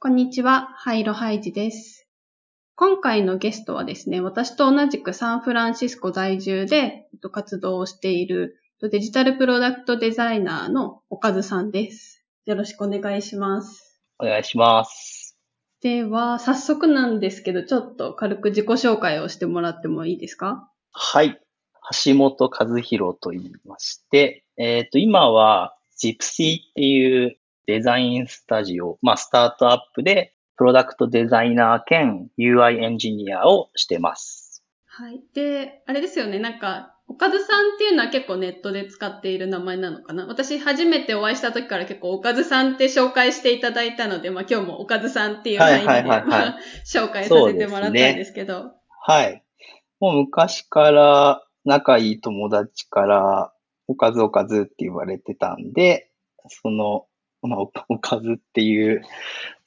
こんにちは、ハイロハイジです。今回のゲストはですね、私と同じくサンフランシスコ在住でえっと活動をしているえっとデジタルプロダクトデザイナーのおかずさんです。よろしくお願いします。お願いします。では、早速なんですけど、ちょっと軽く自己紹介をしてもらってもいいですか？はい。橋本和弘と言いまして、えっ、と、今は Gypsy っていうデザインスタジオ、まあ、スタートアップで、プロダクトデザイナー兼 UI エンジニアをしてます。はい。で、あれですよね、なんか、おかずさんっていうのは結構ネットで使っている名前なのかな？私初めてお会いした時から結構おかずさんって紹介していただいたので、まあ今日もおかずさんっていうはい範囲で、はいはいはいまあ紹介させてもらったんですけど。はい。もう昔から仲いい友達から、おかずおかずって言われてたんで、その、まあ、お おかずっていう、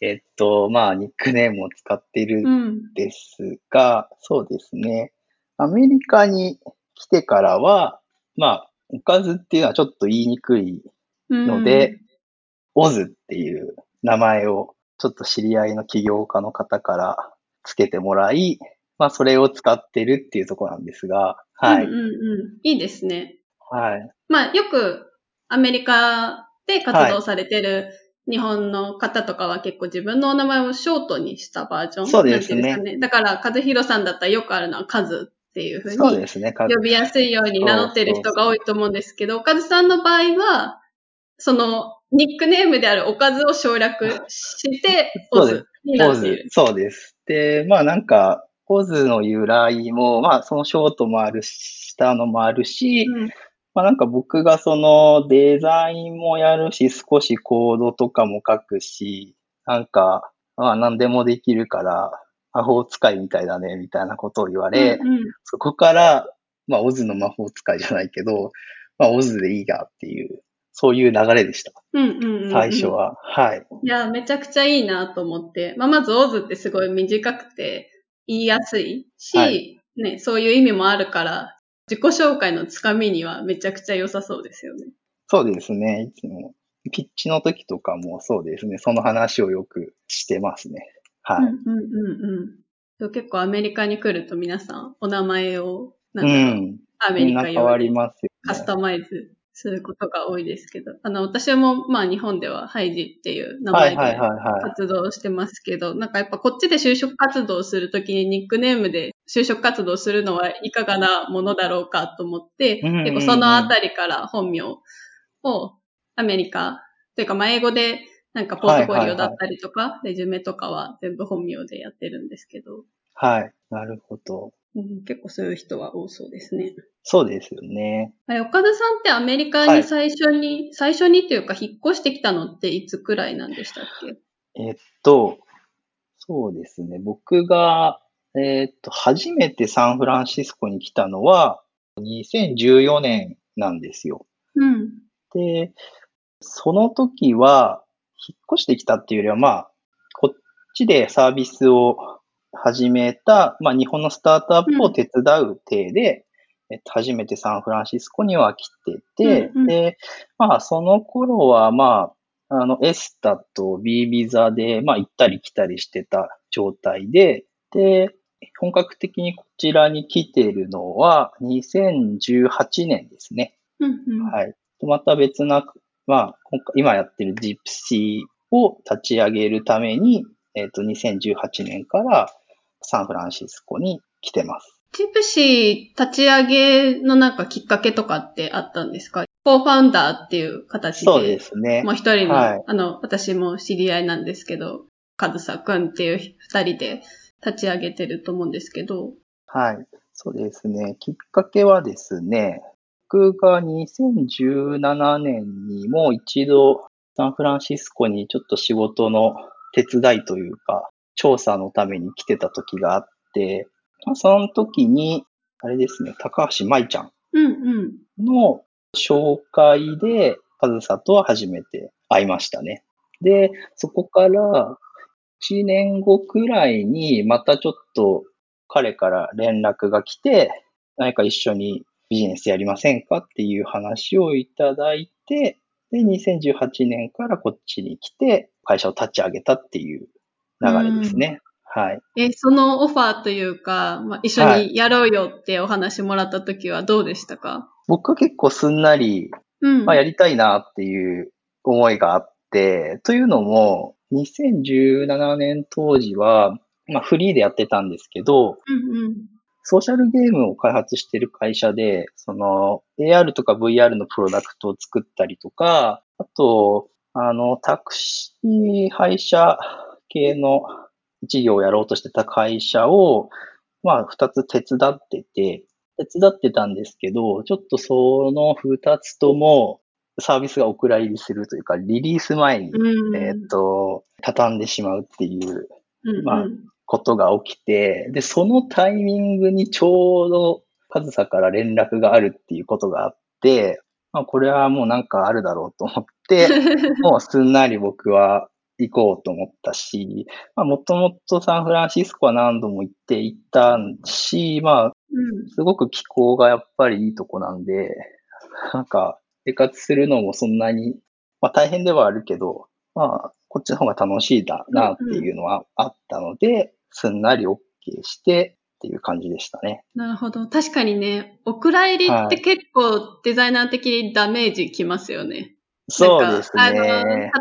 えっと、まあ、ニックネームを使っているうん。ですが、そうですね。アメリカに来てからは、まあ、おかずっていうのはちょっと言いにくいうんので、オズっていう名前をちょっと知り合いの起業家の方からつけてもらい、まあ、それを使ってるっていうところなんですが、はい。うんうんうん。いいですね。はい。まあよくアメリカで活動されてる日本の方とかは結構自分のお名前をショートにしたバージョン。そうですね。だから、和弘さんだったらよくあるのはカズっていうふうにそうですね。か呼びやすいように名乗ってる人が多いと思うんですけど、おかずさんの場合は、そのニックネームであるおかずを省略して、オそうですズになっている。、そうです。で、まあなんか、オズの由来も、まあそのショートもあるし、下のもあるし、うんまあなんか僕がそのデザインもやるし、少しコードとかも書くし、なんか、まあ何でもできるから、魔法使いみたいだね、みたいなことを言われ、うんうんそこから、まあオズの魔法使いじゃないけど、まあオズでいいやっていう、そういう流れでした。うんうんうんうん最初は。はい。いや、めちゃくちゃいいなと思って。まあ、まず、オズってすごい短くて言いやすいし、はいね、そういう意味もあるから、自己紹介のつかみにはめちゃくちゃ良さそうですよね。そうですね。いつも、ピッチの時とかもそうですね。その話をよくしてますね。はい。うんうんうん。結構アメリカに来ると皆さんお名前を、なんうだろう、ん。アメリみんな変わカ用にりますよカスね。タマイズすることが多いですけど、あの、私もまあ日本ではハイジっていう名前で。活動してますけど、なんかやっぱこっちで就職活動するときにニックネームで就職活動するのはいかがなものだろうかと思って、結構そのあたりから本名をアメリカ、というかまあ英語でなんかポートフォリオだったりとか、レジュメとかは全部本名でやってるんですけど、はい。なるほど。うん結構そういう人は多そうですね。そうですよね。あれ、岡田さんってアメリカに最初に、最初にというか引っ越してきたのっていつくらいなんでしたっけ？えっと、そうですね。僕が、えっと、初めてサンフランシスコに来たのは、2014年なんですよ。うん。で、その時は、引っ越してきたっていうよりは、まあ、こっちでサービスを始めた、まあ、日本のスタートアップを手伝う体で、えっと、初めてサンフランシスコには来てて、うんうんで、まあ、その頃は、まあ、あの、エスタと B ビザで、まあ、行ったり来たりしてた状態で、で、本格的にこちらに来てるのは、2018年ですね。うんうん。はい。また別な、まあ、今やってるジプシーを立ち上げるために、えっ、と、2018年からサンフランシスコに来てます。チプシー立ち上げのなんかきっかけとかってあったんですか？コーファウンダーっていう形で。そうですねもう。一人の、はいあの、私も知り合いなんですけど、カズサくんっていう二人で立ち上げてると思うんですけど。はい。そうですね。きっかけはですね、僕が2017年にも一度サンフランシスコにちょっと仕事の手伝いというか、調査のために来てた時があって、まあその時に、あれですね、高橋舞ちゃん。の紹介で、カズサとは初めて会いましたね。で、そこから1年後くらいにまたちょっと彼から連絡が来て、何か一緒にビジネスやりませんかっていう話をいただいて、で、2018年からこっちに来て会社を立ち上げたっていう流れですね。はい。え、そのオファーというか、まあ、一緒にやろうよってお話もらった時はどうでしたか、僕は結構すんなり、うん。まあ、やりたいなっていう思いがあって、というのも、2017年当時は、まあ、フリーでやってたんですけど、うんうん。ソーシャルゲームを開発してる会社で、その AR とか VR のプロダクトを作ったりとか、あと、あの、タクシー配車系の事業をやろうとしてた会社を、まあ、二つ手伝ってて、手伝ってたんですけど、ちょっとその二つともサービスがお蔵入りするというか、リリース前に、うん。えっ、と、畳んでしまうっていううんうん、まあことが起きて、で、そのタイミングにちょうどカズサから連絡があるっていうことがあって、まあこれはもうなんかあるだろうと思って、もうすんなり僕は行こうと思ったし、まあもともとサンフランシスコは何度も行っていたし、まあうん。すごく気候がやっぱりいいとこなんで、なんか生活するのもそんなに、まあ大変ではあるけど、まあこっちの方が楽しいだなっていうのはあったので、すんなり OK してっていう感じでしたね。なるほど。確かにね、お蔵入りって結構デザイナー的にダメージきますよね。そうですなんかあの、例えね。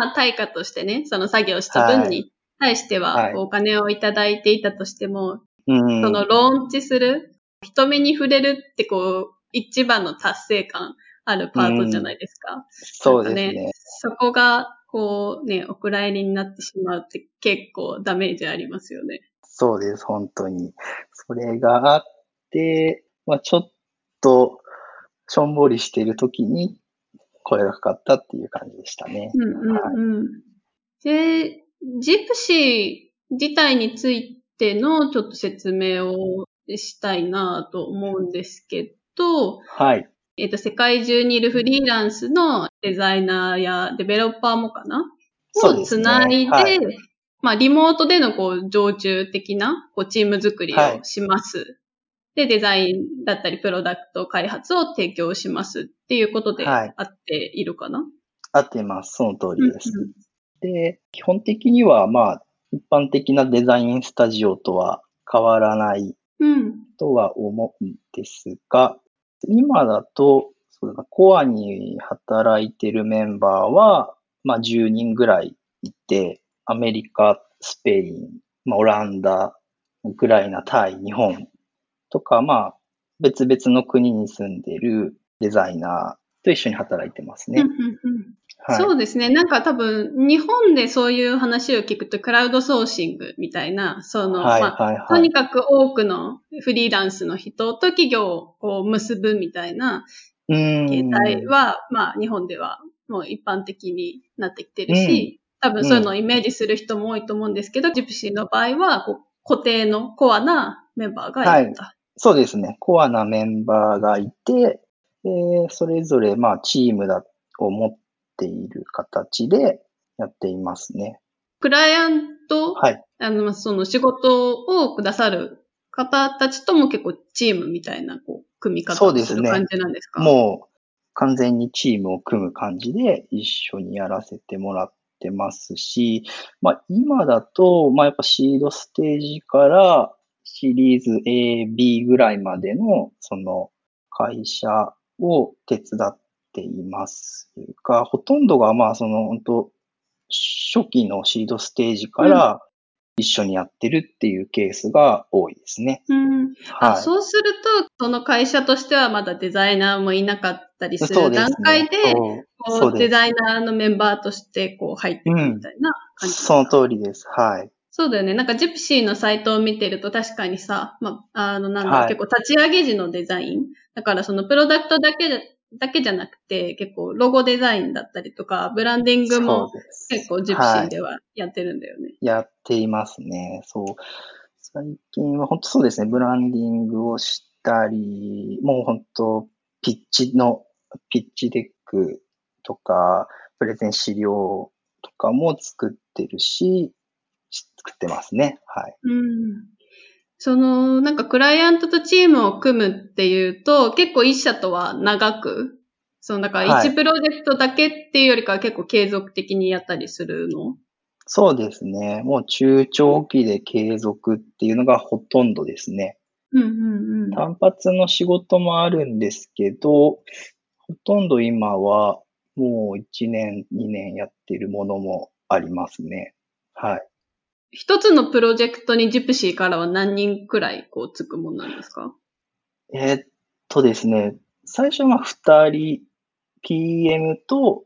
ば対価としてね、その作業した分に対してははいお金をいただいていたとしても、うん。そのローンチする、人目に触れるってこう、一番の達成感あるパートじゃないですか。そうですなんかね。そこが、こうね、お蔵入りになってしまうって結構ダメージありますよね。そうです、本当に。それがあって、まあちょっと、しょんぼりしてる時に声がかかったっていう感じでしたね。うんうんうん。で、ジプシー自体についてのちょっと説明をしたいなと思うんですけど、はい。えっ、と、世界中にいるフリーランスのデザイナーやデベロッパーもかな？をつそうですねないで、はいまあ、リモートでのこう、常駐的なこうチーム作りはいをします。で、デザインだったり、プロダクト開発を提供しますっていうことではいあっているかな、合ってます。その通うんりです。で、基本的には、まあ、一般的なデザインスタジオとは変わらないうん。とは思うんですが、今だと、そうだなコアに働いてるメンバーは、まあ10人ぐらいいて、アメリカ、スペイン、まあオランダ、ウクライナ、タイ、日本とか、まあ別々の国に住んでるデザイナーと一緒に働いてますねうん。うんうんはい。そうですね。なんか多分、日本でそういう話を聞くと、クラウドソーシングみたいな、その、はい、まあ、はい、はいとに。かく多くのフリーランスの人と企業をこう結ぶみたいな。形態は、まあ、日本ではもう一般的になってきてるし、多分そういうのをイメージする人も多いと思うんですけど、ジプシーの場合は、こう固定のコアなメンバーがいるんだ。そうですね。コアなメンバーがいて、でそれぞれ、まあ、チームだを持っている形でやっていますね。クライアント、はい。あの、まあその仕事をくださる方たちとも結構チームみたいな、こう、組み方をする感じなんですか？もう、完全にチームを組む感じで一緒にやらせてもらってますし、まあ、今だと、まあ、やっぱシードステージからシリーズ A、B ぐらいまでの、その、会社を手伝っていますが、ほとんどが、まあ、その、本当初期のシードステージから一緒にやってるっていうケースが多いですね。うん。あ、はい。そうすると、その会社としてはまだデザイナーもいなかったりする段階で、こそうデザイナーのメンバーとしてこう入ってくるみたいな感じ、その通りです。はい。そうだよね。なんかジプシーのサイトを見てると確かにさ、まあ、あの、なんだはい結構立ち上げ時のデザイン？だからそのプロダクトだけで、だけじゃなくて、結構ロゴデザインだったりとか、ブランディングも結構ジプシーではやってるんだよね。やっていますね。そう。最近は本当そうですね。ブランディングをしたり、もう本当ピッチの、ピッチデックとか、プレゼン資料とかも作ってるし、作ってますね。はい。うん。その、なんかクライアントとチームを組むっていうと、結構一社とは長く、その、だからはい一プロジェクトだけっていうよりかは結構継続的にやったりするの、そうですね。もう中長期で継続っていうのがほとんどですね。うんうんうん。単発の仕事もあるんですけど、ほとんど今はもう1年、2年やってるものもありますね。はい。一つのプロジェクトにジプシーからは何人くらいこうつくものなんですか？えーっとですね、最初はまあ2人、PM と、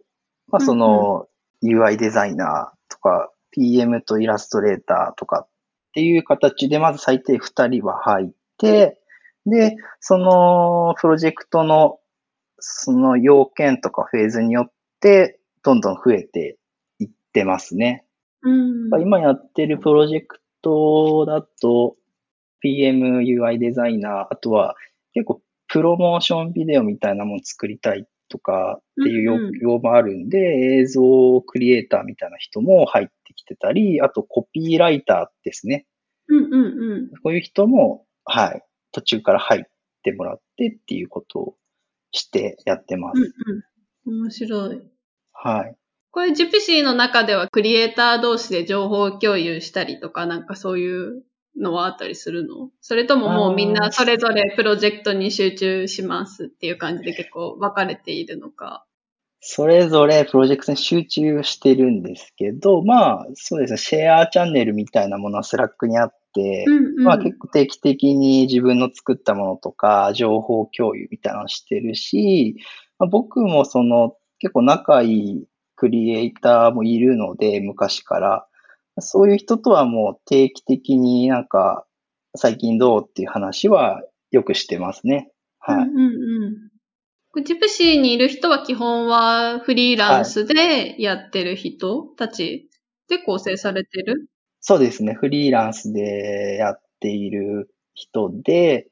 まあその UI デザイナーとか、PM とイラストレーターとかっていう形で、まず最低2人は入って、で、そのプロジェクトのその要件とかフェーズによって、どんどん増えていってますね。うん。今やってるプロジェクトだと、PM、UI デザイナー、あとは結構プロモーションビデオみたいなもの作りたいとかっていううんうん欲望もあるんで、映像クリエイターみたいな人も入ってきてたり、あとコピーライターですね。うんうんうん。こういう人も、はい、途中から入ってもらってっていうことをしてやってます。うんうん。面白い。はい。これジプシーの中ではクリエイター同士で情報共有したりとかなんかそういうのはあったりするの？それとももうみんなそれぞれプロジェクトに集中しますっていう感じで結構分かれているのか？それぞれプロジェクトに集中してるんですけど、まあ、そうですね、シェアチャンネルみたいなものは Slack にあって、うんうん。まあ結構定期的に自分の作ったものとか、情報共有みたいなのをしてるし、まあ、僕もその結構仲いいクリエイターもいるので、昔から。そういう人とはもう定期的になんか、最近どうっていう話はよくしてますね。はい。うんうんうん。ジプシーにいる人は基本はフリーランスでやってる人たちで構成されてる、そうですね。フリーランスでやっている人で、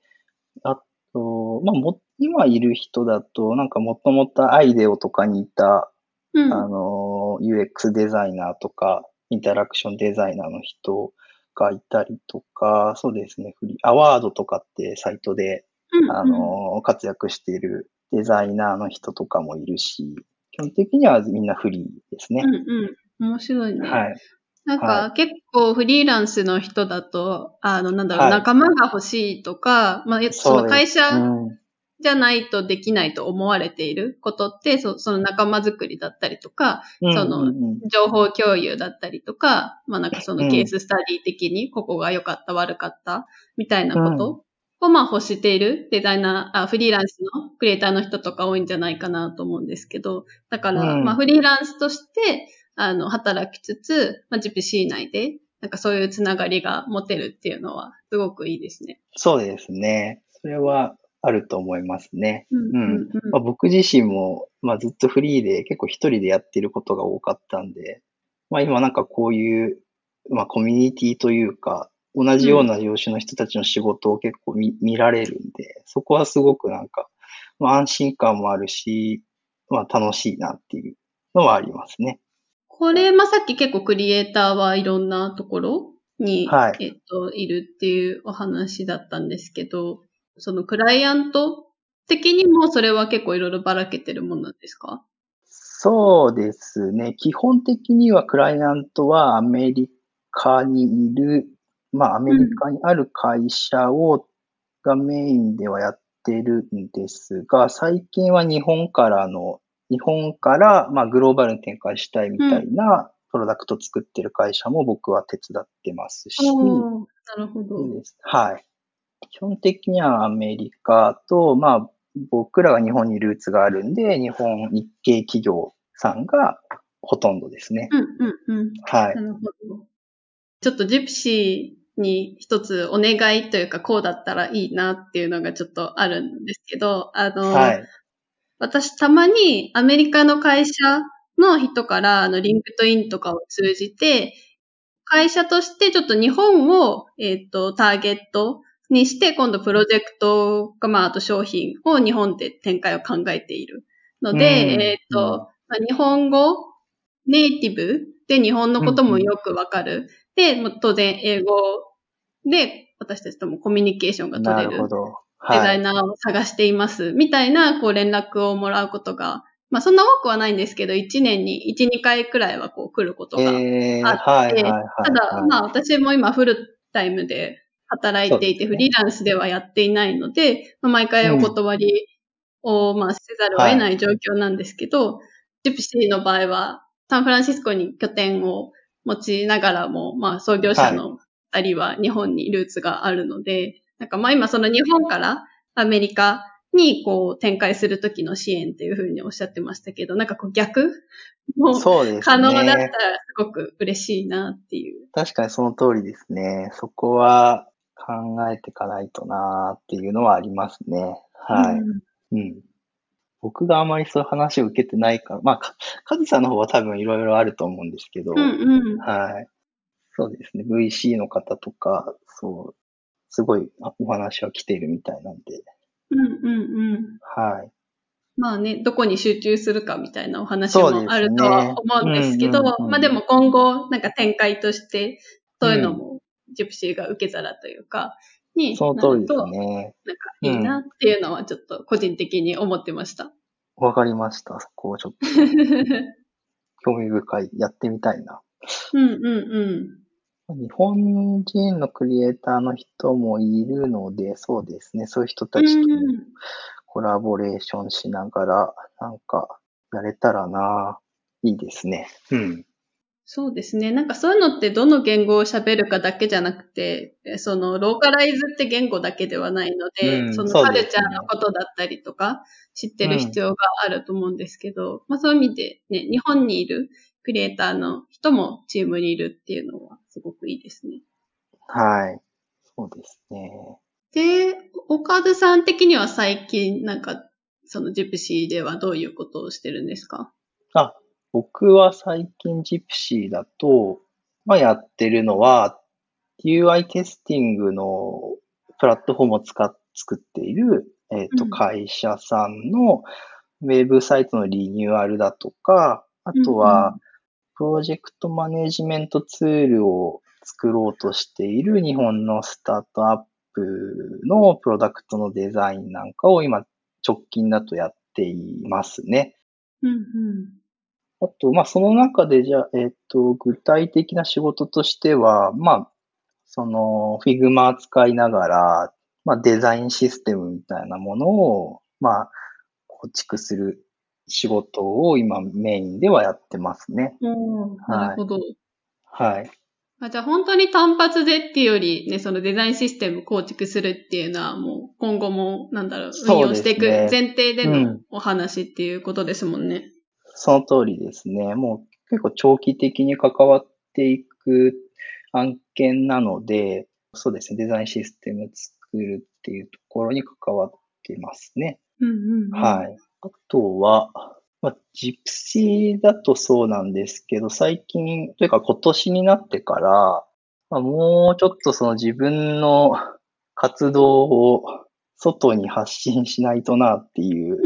あと、まあ、も、今いる人だと、なんかもともとアイデオとかにいた、うん。あの、UX デザイナーとか、インタラクションデザイナーの人がいたりとか、そうですね。フリー、アワードとかってサイトで、うんあの、活躍しているデザイナーの人とかもいるし、基本的にはみんなフリーですねう。んうん。面白いね。はい。なんか、は結構フリーランスの人だと、あの、なんだろう、はい仲間が欲しいとか、まあ、その会社うんじゃないとできないと思われていることって、そその仲間づくりだったりとか、その情報共有だったりとか、まあなんかそのうんケーススタディ的にここが良かった悪かったみたいなことをまあ欲しているデザイナー、あフリーランスのクリエイターの人とか多いんじゃないかなと思うんですけど、だからうんまあフリーランスとしてあの働きつつ、まあ GPC 内でなんかそういうつながりが持てるっていうのはすごくいいですね。そうですね。それはあると思いますね。うんうんうんまあ、僕自身も、まあ、ずっとフリーで結構一人でやってることが多かったんで、まあ今なんかこういう、まあコミュニティというか、同じような業種の人たちの仕事を結構見見られるんで、そこはすごくなんか、まあ安心感もあるし、まあ楽しいなっていうのはありますね。これ、まあ、さっき結構クリエイターはいろんなところに、はいえっと、いるっていうお話だったんですけど、そのクライアント的にもそれは結構いろいろばらけてるものなんですか？そうですね。基本的にはクライアントはアメリカにいる、まあアメリカにある会社を、がメインではやってるんですが、最近は日本からの、日本からまあグローバルに展開したいみたいなプロダクト作ってる会社も僕は手伝ってますし、なるほど。はい。基本的にはアメリカと、まあ、僕らが日本にルーツがあるんで、日本日系企業さんがほとんどですね。うんうんうん。はいな。るほど。ちょっとジプシーに一つお願いというか、こうだったらいいなっていうのがちょっとあるんですけど、あの、はい。私たまにアメリカの会社の人から、あの、 LinkedIn とかを通じて、会社としてちょっと日本を、えっ、と、ターゲットにして、今度プロジェクトか、まあ、あと商品を日本で展開を考えているので、うんえっ、と、まあ、日本語ネイティブで日本のこともよくわかる。で、当然英語で私たちともコミュニケーションが取れるなるほど。デザはい。イナーを探しています、みたいな、こう連絡をもらうことが、まあそんな多くはないんですけど、1年に1、2回くらいはこう来ることがあって、えー、はいはいはい、ただ、まあ私も今フルタイムで働いていて、フリーランスではやっていないので、まあ、毎回お断りを、まあ、せざるを得ない状況なんですけど、ジプシーの場合は、サンフランシスコに拠点を持ちながらも、まあ、創業者の二人は日本にルーツがあるので、なんかまあ今その日本からアメリカにこう展開するときの支援というふうにおっしゃってましたけど、なんかこう逆も可能だったらすごく嬉しいなっていう。確かにその通りですね。そこは考えていかないとなっていうのはありますね。はい。うん、うん。僕があまりそういう話を受けてないから、まあ、か、カズさんの方は多分いろいろあると思うんですけど、うんうん、はい。そうですね。VC の方とか、そう、すごいお話は来ているみたいなんで。うんうんうん。はい。まあね、どこに集中するかみたいなお話もあるとは思うんですけど、まあでも今後、なんか展開として、そういうのもジプシーが受け皿というか、にその通りですね。なんかいいなっていうのはちょっと個人的に思ってました。わ、うん、かりました。そこをちょっと。興味深い。やってみたいな。うんうんうん。日本人のクリエイターの人もいるので、そうですね。そういう人たちとコラボレーションしながら、なんか、やれたらな、いいですね。うん。そうですね。なんかそういうのってどの言語を喋るかだけじゃなくて、そのローカライズって言語だけではないので、うん、そのカルチャーのことだったりとか知ってる必要があると思うんですけど、うん、まあそういう意味でね、日本にいるクリエイターの人もチームにいるっていうのはすごくいいですね。はい。そうですね。で、岡田さん的には最近なんかそのジプシーではどういうことをしてるんですか？あ、僕は最近ジプシーだと、まあ、やってるのは、UI テスティングのプラットフォームを使っ作っている、えっ、ー、と、会社さんのウェブサイトのリニューアルだとか、あとは、プロジェクトマネジメントツールを作ろうとしている日本のスタートアップのプロダクトのデザインなんかを今直近だとやっていますね。うんうんあと、まあ、その中で、じゃあ、えっ、ー、と、具体的な仕事としては、まあ、その、 Figma 使いながら、まあ、デザインシステムみたいなものを、まあ、構築する仕事を今メインではやってますね。うん、なるほど。はい。あじゃあ本当に単発でっていうよりね、そのデザインシステム構築するっていうのはもう今後もなんだろう、運用していく前提でのお話っていうことですもんね。その通りですね。もう結構長期的に関わっていく案件なので、そうですね、デザインシステム作るっていうところに関わってますね。うんうん、うん、はい。あとは、まあ、ジプシーだとそうなんですけど、最近、というか今年になってから、まあ、もうちょっとその自分の活動を外に発信しないとなっていう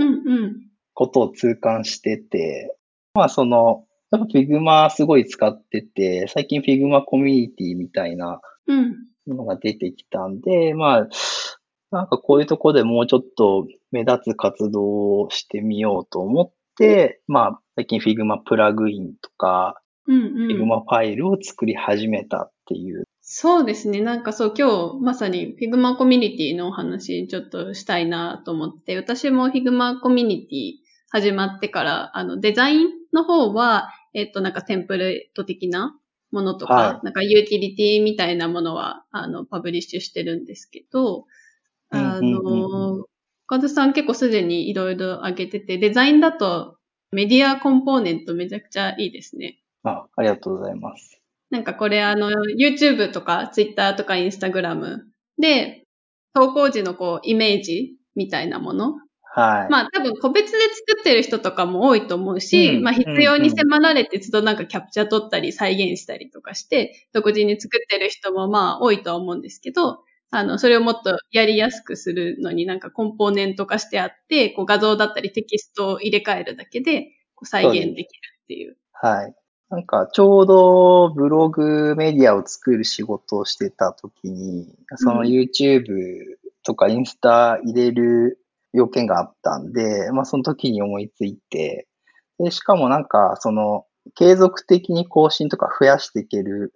ことを痛感してて、まあその、やっぱ Figma すごい使ってて、最近 Figma コミュニティみたいなのが出てきたんで、うん、まあ、なんかこういうとこでもうちょっと目立つ活動をしてみようと思って、まあ最近 Figma プラグインとか、うんうん、Figma ファイルを作り始めたっていう。そうですね。なんかそう、今日まさに Figma コミュニティのお話ちょっとしたいなと思って、私も Figma コミュニティ始まってから、あの、デザインの方は、えっと、なんかテンプレート的なものとか、はい、なんかユーティリティみたいなものは、あの、パブリッシュしてるんですけど、あの、カズさん結構すでにいろいろ上げてて、デザインだとメディアコンポーネントめちゃくちゃいいですね。あ、ありがとうございます。なんかこれあの、YouTube とか Twitter とか Instagram で、投稿時のこう、イメージみたいなものはい。まあ多分個別で作ってる人とかも多いと思うし、うん、まあ必要に迫られて都度なんかキャプチャー取ったり再現したりとかして、独自に作ってる人もまあ多いとは思うんですけど、あの、それをもっとやりやすくするのになんかコンポーネント化してあって、こう画像だったりテキストを入れ替えるだけでこう再現できるっていう。はい。なんか、ちょうどブログメディアを作る仕事をしてた時に、その YouTube とかインスタ入れる要件があったんで、まあその時に思いついて、で、しかもなんか、その、継続的に更新とか増やしていける、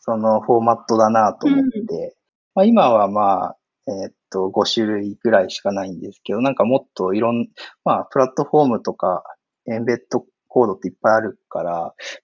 そのフォーマットだなと思って、まあ、今はまあ、えーっと、5種類ぐらいしかないんですけど、なんかもっといろん、まあ、プラットフォームとか、エンベッドコードっていっぱいあるから、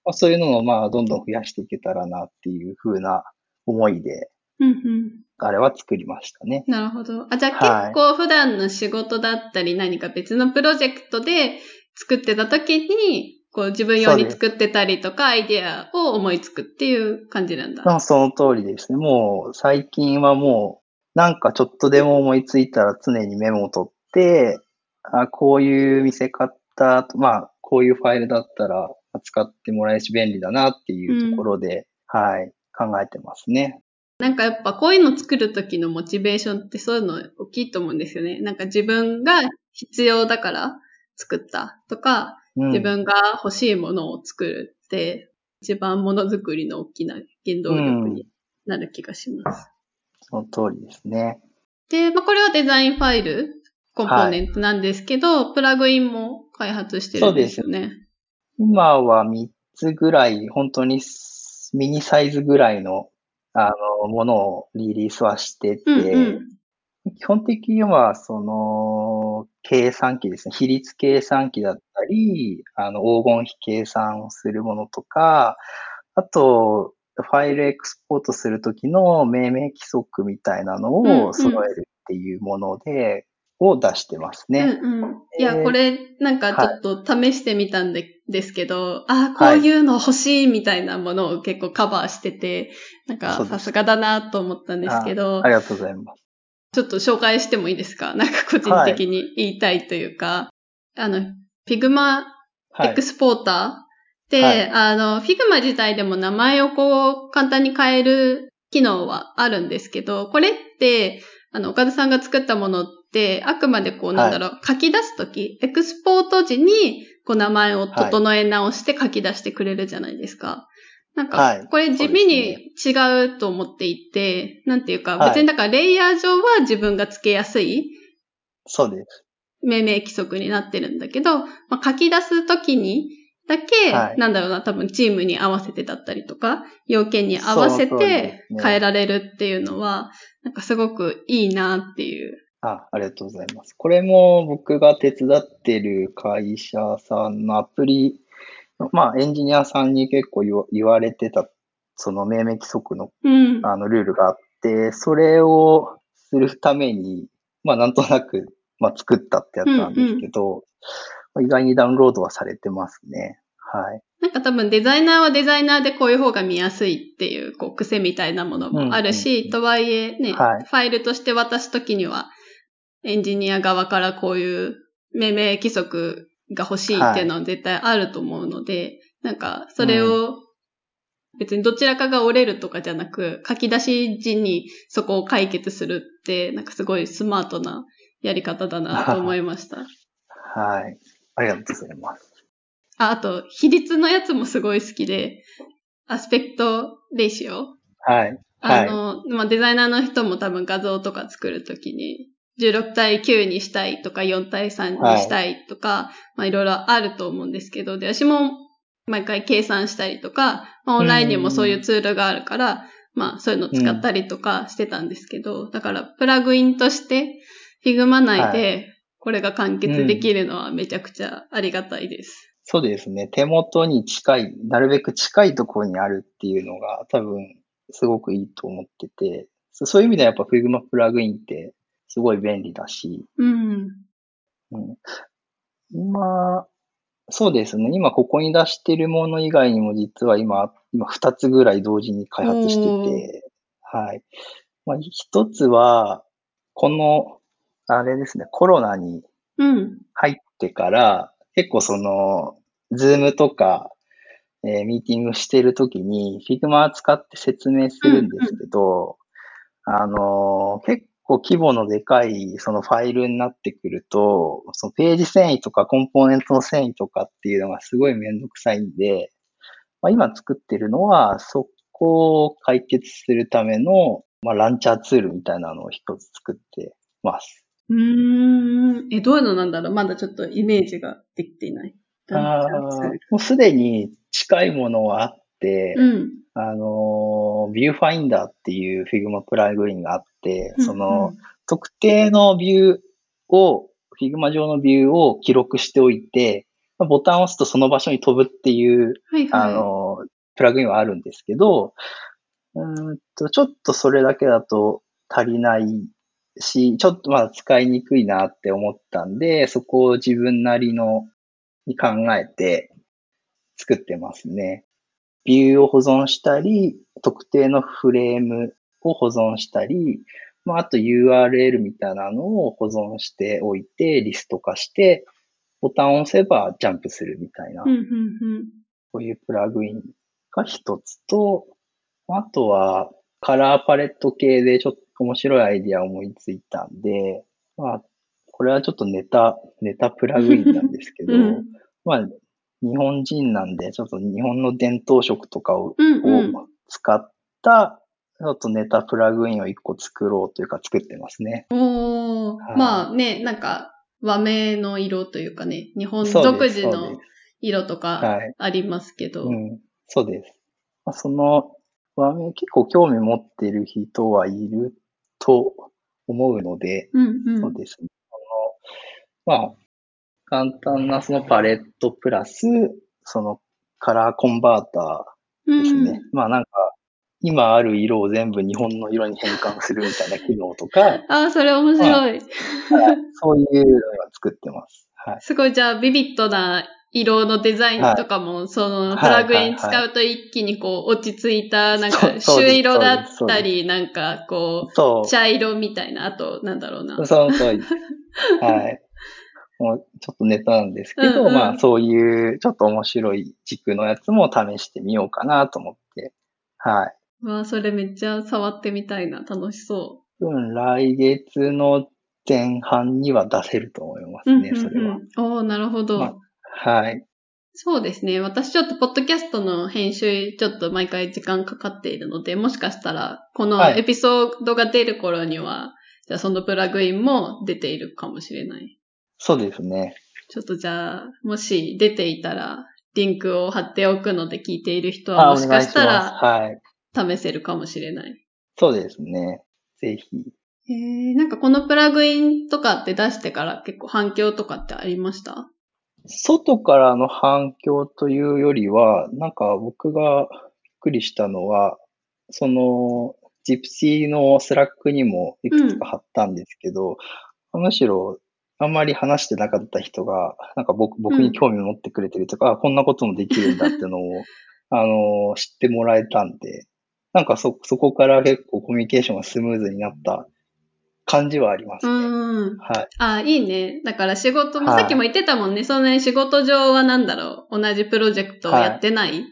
まあ、そういうのをまあ、どんどん増やしていけたらなっていう風な思いで、うんうん。あれは作りましたね。なるほど。あ、じゃあはい結構普段の仕事だったり何か別のプロジェクトで作ってた時に、こう自分用に作ってたりとかアイデアを思いつくっていう感じなんだ。まあ、その通りですね。もう、最近はもう、なんかちょっとでも思いついたら常にメモを取って、あ、こういう見せ方、まあ、こういうファイルだったら使ってもらえるし便利だなっていうところで、はい、考えてますね。なんかやっぱこういうの作る時のモチベーションってそういうの大きいと思うんですよね。なんか自分が必要だから作ったとか、うん、自分が欲しいものを作るって一番ものづくりの大きな原動力になる気がします。その通りですね。で、まあ、これはデザインファイルコンポーネントなんですけど、プラグインも開発してるんですよね。今は3つぐらい、本当にミニサイズぐらいの、あの、ものをリリースはしてて、うんうん基本的には、その、計算機ですね。比率計算機だったり、あの、黄金比計算をするものとか、あと、ファイルエクスポートするときの命名規則みたいなのうんうんを揃えるっていうもので、を出してますね。うんうん。いや、えーこれ、なんかちょっと試してみたんで、ですけど、ああ、こういうの欲しいみたいなものを結構カバーしてて、なんかさすがだなと思ったんですけどあ、りがとうございます。ちょっと紹介してもいいですか？なんか個人的に言いたいというか、あの、Figma はいエク。スポーターで、はいあの、Figma 自体でも名前をこう、簡単に変える機能はあるんですけど、これって、あの、岡田さんが作ったものって、あくまでこう、なんだろう、書き出すとき、エクスポート時に、こう、名前を整え直して書き出してくれるじゃないですか。なんはいか、これ地味に違うと思っていて、なんていうか、別にだからレイヤー上は自分がつけやすいそうです。命名規則になってるんだけど、まあ、書き出すときにだけ、はいなんだろうな、多分チームに合わせてだったりとか、要件に合わせて変えられるっていうのは、なんかすごくいいなっていう。あ、ありがとうございます。これも僕が手伝ってる会社さんのアプリ、まあエンジニアさんに結構言わ言われてた、その命名規則のうん。あのルールがあって、それをするために、まあなんとなく、まあ作ったってやつなんですけど、まあ意外にダウンロードはされてますね。はい。なんか多分デザイナーはデザイナーでこういう方が見やすいっていう、こう癖みたいなものもあるし、うんうんうんとはいえね、はいファイルとして渡すときには、エンジニア側からこういう命名規則が欲しいっていうのは絶対あると思うので、なんかそれを別にどちらかが折れるとかじゃなく、書き出し時にそこを解決するって、なんかすごいスマートなやり方だなと思いました。はい。ありがとうございます。あ、あと、比率のやつもすごい好きで、アスペクトレーシオはい。はい。あの、まあ、デザイナーの人も多分画像とか作るときに、16対9にしたいとか、4対3にしたいとか、まあ、いろいろあると思うんですけど、で、私も毎回計算したりとか、まあ、オンラインにもそういうツールがあるから、まあ、そういうの使ったりとかしてたんですけど、だから、プラグインとして、Figma 内はで、これが完結できるのはめちゃくちゃありがたいです。そうですね。手元に近い、なるべく近いところにあるっていうのが多分すごくいいと思ってて、そそういう意味ではやっぱ Figma プラグインってすごい便利だし、うん。うん、今、そうですね。今ここに出してるもの以外にも実は今、今2つぐらい同時に開発してて、はい。まあ、一つは、この、あれですね、コロナにうん。入ってから、結構その、 Zoom とか、えーミーティングしてるときに、Figma 使って説明するんですけど、あのー結構規模のでかいそのファイルになってくると、そのページ遷移とかコンポーネントの遷移とかっていうのがすごいめんどくさいんで、まあ、今作ってるのは、そこを解決するための、まあ、ランチャーツールみたいなのを一つ作ってます。うーん。え、どういうのなんだろう？まだちょっとイメージができていない。ああ、もうすでに近いものはあって、うん。あのー、ビューファインダーっていう Figma プラグインがあって、その、特定のビューを、Figma 上のビューを記録しておいて、まあボタンを押すとその場所に飛ぶっていう、はいはい。あのー、プラグインはあるんですけど、うーんと、ちょっとそれだけだと足りないし、ちょっとまだ使いにくいなって思ったんで、そこを自分なりのに考えて作ってますね。ビューを保存したり、特定のフレームを保存したり、まあ、あと URL みたいなのを保存しておいて、リスト化して、ボタンを押せばジャンプするみたいなうん、うん、うん。こういうプラグインが一つと、あとはカラーパレット系でちょっと面白いアイディアを思いついたんで、まあ、これはちょっとネタ、ネタプラグインなんですけど、うんまあ、日本人なんで、ちょっと日本の伝統食とかを,、使った、ちょっとネタプラグインを一個作ろうというか作ってますね。おー、はいまあね、なんか、和名の色というかね、日本独自の色とかはいありますけど。うん、そうです。まあ、その和名結構興味持っている人はいると思うので、うんうん。そうですね。あの、まあ、簡単なそのパレットプラス、そのカラーコンバーターですね。まあなんか、今ある色を全部日本の色に変換するみたいな機能とか、ああ、それ面白い。そういうのは作ってます。はい。すごい、じゃあ、ビビッドな色のデザインとかも、その、はいプラグイン使うと一気にこう、落ち着いた、なんか、朱色だったり、なんか、こそうう、。茶色みたいな、あと、なんだろうな。そうそう。はい。もうちょっとネタなんですけど、うんうんまあそういうちょっと面白い軸のやつも試してみようかなと思って。はい。わあ、それめっちゃ触ってみたいな。楽しそうん、来月の前半には出せると思いまう。うん、すね、うん、それは。うん。おーなるほど。まはい。そうですね。私ちょっとポッドキャストの編集ちょっと毎回時間かかっているので、もしかしたらこのはいエピソードが出る頃には、じゃあそのプラグインも出ているかもしれない。そうですね。ちょっとじゃあ、もし出ていたら、リンクを貼っておくので聞いている人はもしかし。たらはい。試せるかもしれない。そうですね。ぜひ。へえ、なんかこのプラグインとかって出してから結構反響とかってありました？外からの反響というよりは、なんか僕がびっくりしたのは、その、ジプシーの Slack にもいくつか貼ったんですけど、むしろあんまり話してなかった人が、なんか僕僕に興味を持ってくれてるとか、あこんなこともできるんだっていうのを、あの、知ってもらえたんで、なんかそ、そこから結構コミュニケーションがスムーズになった感じはありますうね。ん。はい。あ、いいね。だから仕事も、はいさっきも言ってたもんね。そんなに仕事上はなんだろう。同じプロジェクトをやってない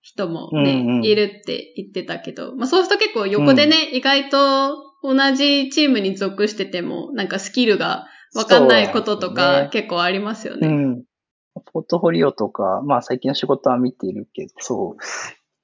人もね、うんうんいるって言ってたけど、まあそうすると結構横でね、意外と同じチームに属してても、なんかスキルがわかんないこととか結構ありますよね。うん。ポートフォリオとか、まあ最近の仕事は見ているけど、そう。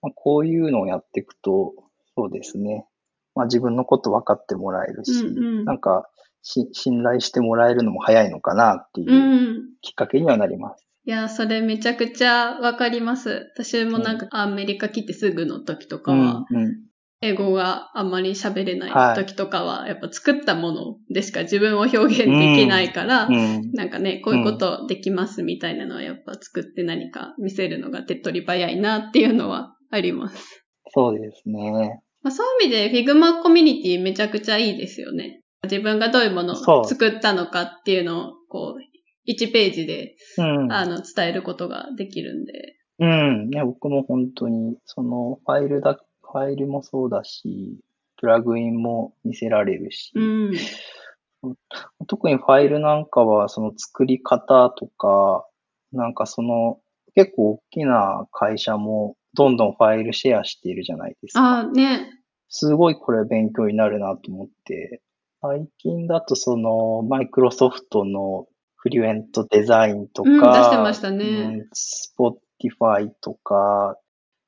まあ、こういうのをやっていくと、そうですね。まあ自分のこと分かってもらえるし、うんうんなんかし信頼してもらえるのも早いのかなっていううんきっかけにはなります。いや、それめちゃくちゃわかります。私もなんかアメリカ来てすぐの時とかは、うん、うん。英語があんまり喋れなはいい時とかは、やっぱ作ったものでしか自分を表現できないから、うん。なんかね、こういうことできますみたいなのはやっぱ作って何か見せるのが手っ取り早いなっていうのはあります。そうですね。まあ、そういう意味で Figma コミュニティめちゃくちゃいいですよね。自分がどういうものを作ったのかっていうのを、こう、1ページで、うん。あの、伝えることができるんで。うん。ね、僕も本当に、そのファイルだ、ファイルもそうだし、プラグインも見せられるし、うん。特にファイルなんかは、その作り方とか、なんかその、結構大きな会社もどんどんファイルシェアしているじゃないですか。ああ、ね。すごいこれ勉強になるなと思って、最近だとその、マイクロソフトのFluent Design とか、うん出してましたねうん、 Spotify とか、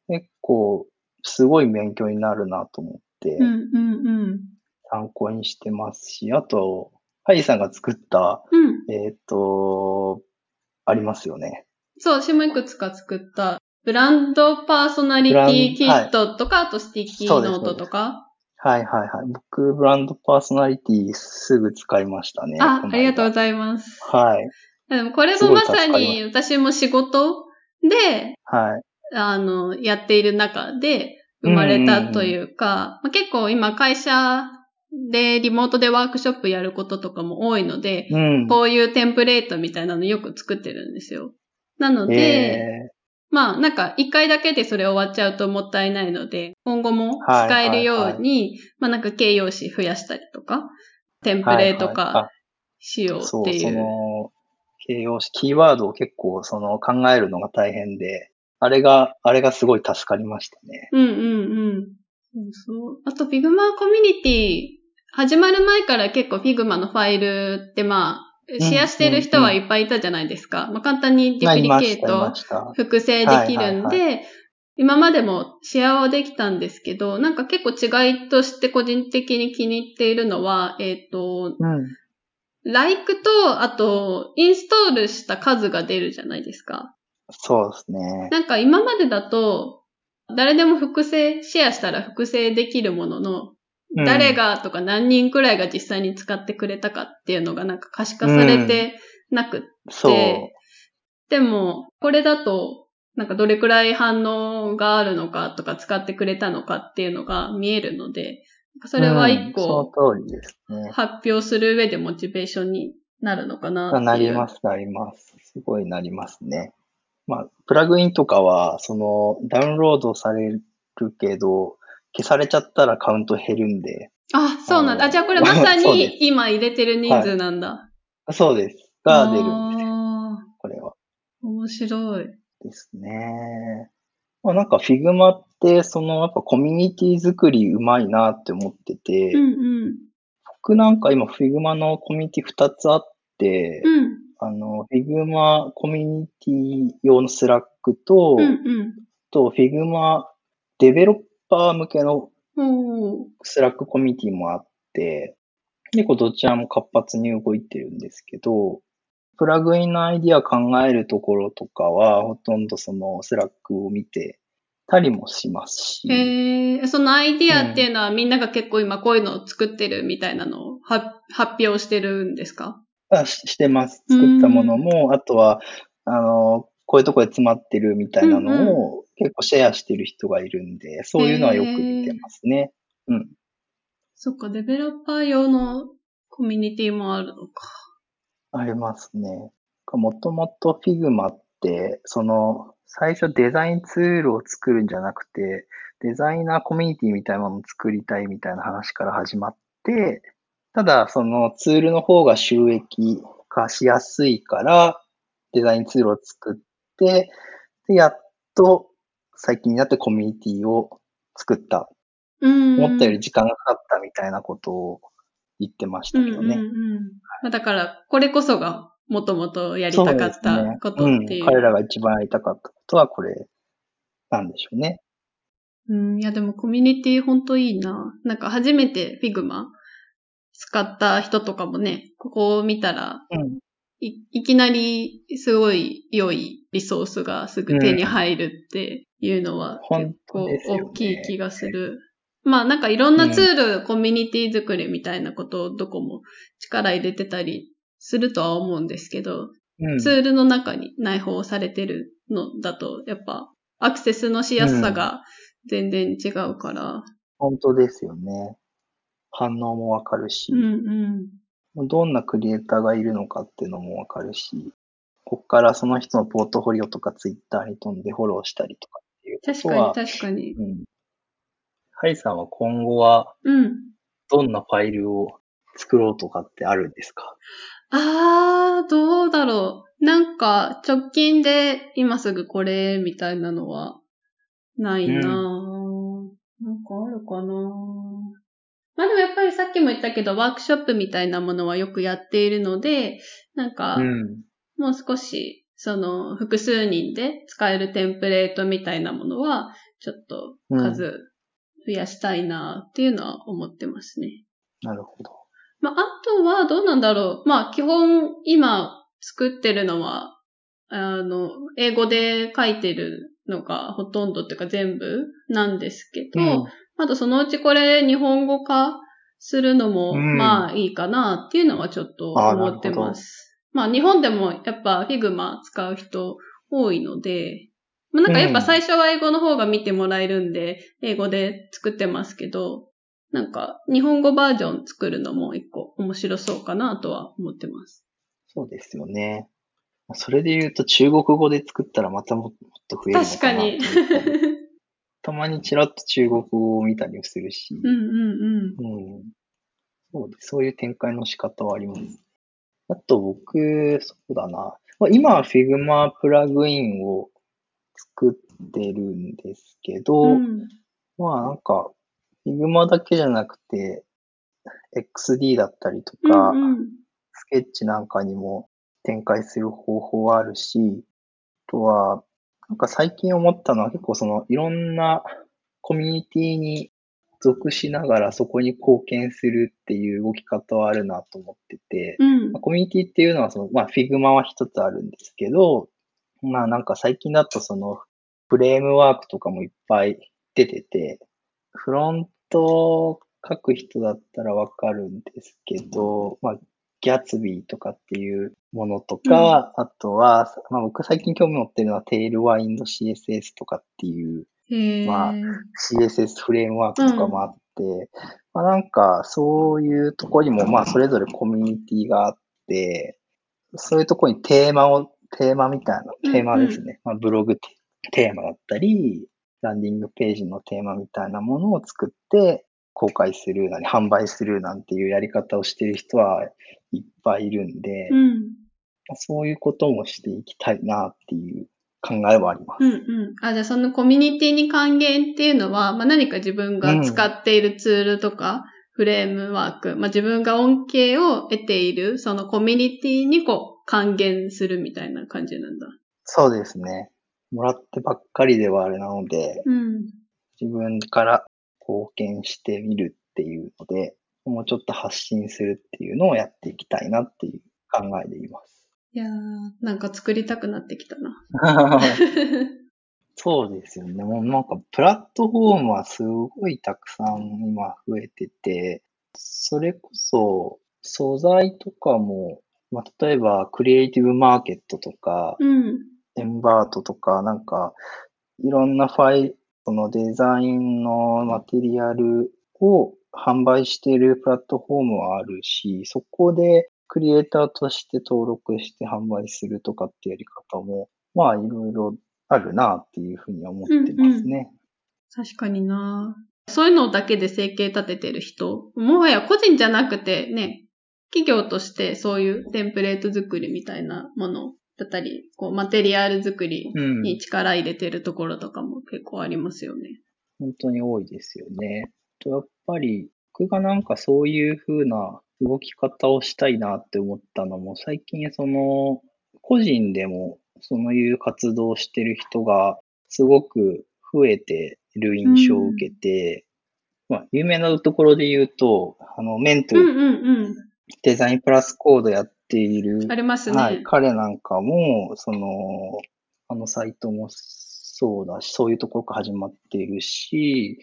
結構すごい勉強になるなと思って、うん、うん、うん。参考にしてますし、あと、ハイさんが作った、うん。えっ、と、ありますよね。そう、私もいくつか作った。ブランドパーソナリティキットとか、あとスティッキーノートとか。はいはいはい。僕、ブランドパーソナリティすぐ使いましたね。あ、ありがとうごいざいます。ます。はい。でもこれもまさに私も仕事で、はい。あの、やっている中で生まれたというか、まあ、結構今会社でリモートでワークショップやることとかも多いので、うん。こういうテンプレートみたいなのよく作ってるんですよ。なので、えまあなんか一回だけでそれ終わっちゃうともったいないので、今後も使えるように、まあなんか形容詞増やしたりとか、テンープレート化しようそう、ってい。そうの、形容詞、キーワードを結構その考えるのが大変で、あれが、あれがすごい助かりましたね。うんうんうん。そうそう。あと Figma コミュニティ、始まる前から結構 Figma のファイルってまあ、シェアしてる人はいっぱいいたじゃないですか。まあ簡単にデュプリケート。複製できるんで、はい今までもシェアはできたんですけど、なんか結構違いとして個人的に気に入っているのは、えっ、と、うん。like と、あと、インストールした数が出るじゃないですか。そうですね。なんか今までだと、誰でも複製、シェアしたら複製できるものの、うん誰がとか何人くらいが実際に使ってくれたかっていうのがなんか可視化されてなくそう。ででも、これだと、なんかどれくらい反応があるのかとか使ってくれたのかっていうのが見えるので、それは一うん個。発表する上でモチベーションになるのかなっていう。なります、なります。すごいなりますね。まあ、プラグインとかは、その、ダウンロードされるけど、消されちゃったらカウント減るんで、あ、そうなんだ。あじゃあこれまさに 今入れてる人数なんだ。そうです。が出るんです。あこれは。ー面白い。ですね。まあなんか Figma って、そのやっぱコミュニティ作りうまいなって思ってて、うんうん。僕なんか今 Figma のコミュニティ2つあって、うん。あの Figma コミュニティ用の Slack と、うんうん。と Figma デベロッパー。向けの Slack コミュニティもあって、結構どちらも活発に動いてるんですけど、プラグインのアイディア考えるところとかは、ほとんどその Slack を見てたりもしますし、へえ、そのアイディアっていうのは、みんなが結構今こういうのを作ってるみたいなのをは発表してるんですか？あししてます。作ったものも、あとは、あの、こういうとこで詰まってるみたいなのを結構シェアしてる人がいるんで、そういうのはよく見てますね。うん。そっか、デベロッパー用のコミュニティもあるのか。ありますね。もともと Figma って、その、最初デザインツールを作るんじゃなくて、デザイナーコミュニティみたいなものを作りたいみたいな話から始まって、ただそのツールの方が収益化しやすいから、デザインツールを作って、で、やっと最近になってコミュニティを作った。うん。思ったより時間がかかったみたいなことを言ってましたけどね。うんうんうんまあだから、これこそがもともとやりたかったことっていう。うん。彼らが一番やりたかったことはこれなんでしょうね。うん、いやでもコミュニティほんといいな。なんか初めて Figma 使った人とかもね、ここを見たらうん。いいきなりすごい良いリソースがすぐ手に入るっていうのはうん結構大きい気がする。まあなんかいろんなツール、コミュニティ作りみたいなことをどこも力入れてたりするとは思うんですけど、うん。ツールの中に内包されてるのだと、やっぱアクセスのしやすさが全然違うから。本当ですよね。反応もわかるし、うんうん。どんなクリエイターがいるのかっていうのもわかるし、こっからその人のポートフォリオとかツイッターに飛んでフォローしたりとかっていうこと確かには、確かに。うん。ハイさんは今後はうん。どんなファイルを作ろうとかってあるんですか？あー、どうだろう。なんか、直近で今すぐこれみたいなのはないなぁ、なんかあるかなぁまあでもやっぱりさっきも言ったけど、ワークショップみたいなものはよくやっているので、なんか、うん。もう少し、その、複数人で使えるテンプレートみたいなものは、ちょっと数増やしたいなっていうのは思ってますね。なるほど。まあ、あとはどうなんだろう。まあ、基本今作ってるのはあの、英語で書いてるのがほとんどっていうか全部なんですけど、うんあとそのうちこれ日本語化するのも、うんまあいいかなっていうのはちょっと思ってます。まあ日本でもやっぱ Figma 使う人多いので、まあなんかやっぱ最初は英語の方が見てもらえるんで、英語で作ってますけど、なんか日本語バージョン作るのも一個面白そうかなとは思ってます。そうですよね。それで言うと中国語で作ったらまたもっと増えるの確かに。かなと思ったまにちらっと中国語を見たりもするし、うんうんうん。うんそうです。そういう展開の仕方はあります。あと僕、そうだな。まあ今は Figma プラグインを作ってるんですけど、うんまあなんか、Figma だけじゃなくて、XD だったりとか、うんうんスケッチなんかにも展開する方法はあるし、あとは、なんか最近思ったのは結構そのいろんなコミュニティに属しながらそこに貢献するっていう動き方はあるなと思ってて、うん。まあコミュニティっていうのはその、まあ Figma は一つあるんですけど、まあなんか最近だとそのフレームワークとかもいっぱい出てて、フロント書く人だったらわかるんですけど、まあギャツビーとかっていうものとか、あとは、まあ僕最近興味持ってるのはテールワインド CSS とかっていうまあ CSS フレームワークとかもあって、まあなんかそういうとこにもまあそれぞれコミュニティがあって、そういうとこにテーマを、テーマみたいな、テーマですね。まあブログテーマだったり、ランディングページのテーマみたいなものを作って公開するなり販売するなんていうやり方をしてる人はいっぱいいるんで、うん。そういうこともしていきたいなっていう考えはあります。うんうん。あ、じゃあそのコミュニティに還元っていうのは、まあ何か自分が使っているツールとか、フレームワーク、まあ自分が恩恵を得ている、そのコミュニティにこう還元するみたいな感じなんだ。そうですね。もらってばっかりではあれなので、うん。自分から貢献してみるっていうので、もうちょっと発信するっていうのをやっていきたいなっていう考えでいます。いやー、なんか作りたくなってきたな。そうですよね。もうなんかプラットフォームはすごいたくさん今増えてて、それこそ素材とかも、まあ、例えばクリエイティブマーケットとか、うん。エンバートとか、なんか、いろんなファイル、そのデザインのマテリアルを販売しているプラットフォームはあるし、そこでクリエイターとして登録して販売するとかってやり方も、まあいろいろあるなっていうふうに思ってますね。確かになそういうのだけで生計立ててる人、もはや個人じゃなくてね、企業としてそういうテンプレート作りみたいなものをだったり、こうマテリアル作りうん。に力入れてるところとかも結構ありますよね。本当に多いですよね。とやっぱり、僕がなんかそういう風な動き方をしたいなって思ったのも、最近その、個人でもそういう活動をしてる人がすごく増えてる印象を受けて、まあ、有名なところで言うと、あの、メントうんうんうん。デザインプラスコードやっているありますね。はい、彼なんかも、その、あのサイトもそうだし、そういうところから始まっているし、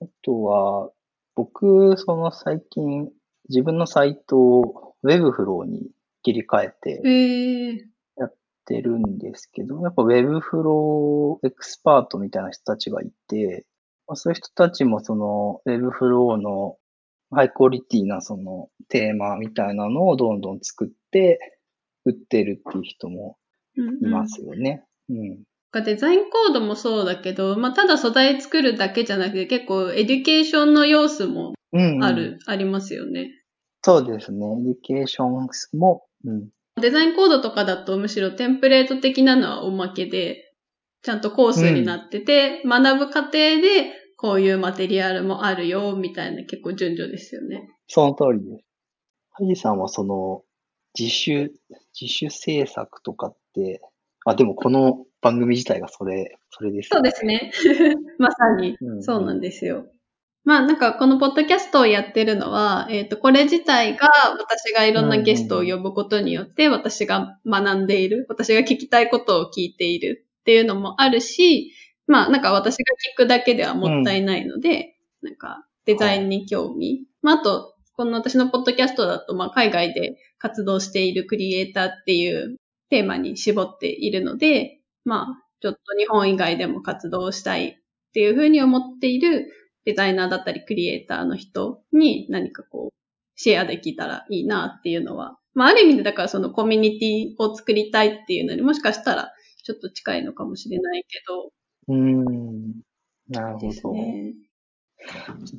あとは、僕、その最近、自分のサイトを Webflow に切り替えて。やってるんですけど、やっぱ Webflow エクスパートみたいな人たちがいて、まあそういう人たちもその Webflow のハイクオリティなそのテーマみたいなのをどんどん作って売ってるっていう人もうんうんいますよね。うん。なんか Design+Code もそうだけど、まあ、ただ素材作るだけじゃなくて、結構エデュケーションの要素もうん、うん。ある、ありますよね。そうですね。エデュケーションも、うん。 Design+Code とかだとむしろテンプレート的なのはおまけで、ちゃんとコースになってて、学ぶ過程でこういうマテリアルもあるよ、みたいな結構順序ですよね。その通りです。ハジさんはその、自主、自主制作とかって、あ、でもこの番組自体がそれ、それですそうね。ですね。まさにそうなんですよ。まあなんかこのポッドキャストをやってるのは、えっ、と、これ自体が私がいろんなゲストを呼ぶことによって私が学んでいる、私が聞きたいことを聞いているっていうのもあるし、まあなんか私が聞くだけではもったいないので、なんかデザインに興味。まああと、この私のポッドキャストだと、まあ海外で活動しているクリエイターっていうテーマに絞っているので、まあちょっと日本以外でも活動したいっていうふうに思っているデザイナーだったりクリエイターの人に何かこう、シェアできたらいいなっていうのは、まあある意味でだからそのコミュニティを作りたいっていうのにもしかしたらちょっと近いのかもしれないけど。うん。なるほど。ね、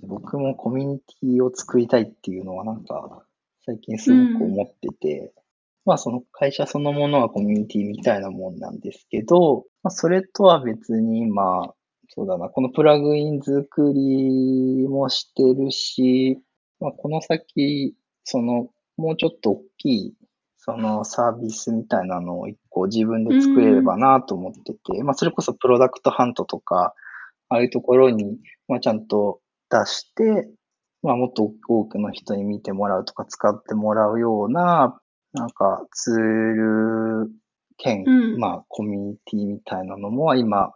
僕もコミュニティを作りたいっていうのはなんか最近すごく思ってて、うん、まあその会社そのものはコミュニティみたいなもんなんですけど、まあそれとは別にまあそうだな。このプラグイン作りもしてるし、まあ、この先、その、もうちょっと大きい、そのサービスみたいなのを一個自分で作れればなと思ってて、まあ、それこそプロダクトハントとか、ああいうところに、まあ、ちゃんと出して、まあ、もっと多くの人に見てもらうとか使ってもらうような、なんかツール兼、うん、まあ、コミュニティみたいなのも今、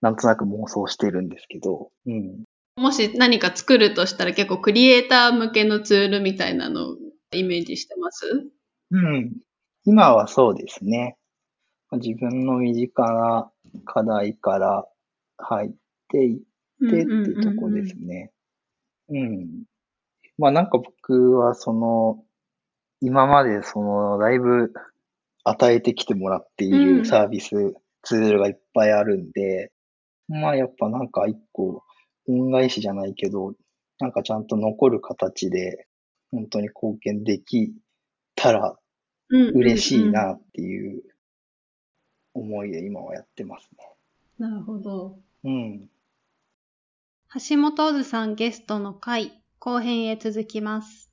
なんとなく妄想してるんですけど、うん。もし何か作るとしたら結構クリエイター向けのツールみたいなのをイメージしてます？うん。今はそうですね。自分の身近な課題から入っていってっていうとこですね。うん。まあなんか僕はその、今までその、だいぶ与えてきてもらっているサービス、ツールがいっぱいあるんで、まあやっぱなんか一個、恩返しじゃないけど、なんかちゃんと残る形で、本当に貢献できたら嬉しいなっていう思いで今はやってますね。なるほど。うん。橋本ずさんゲストの回、後編へ続きます。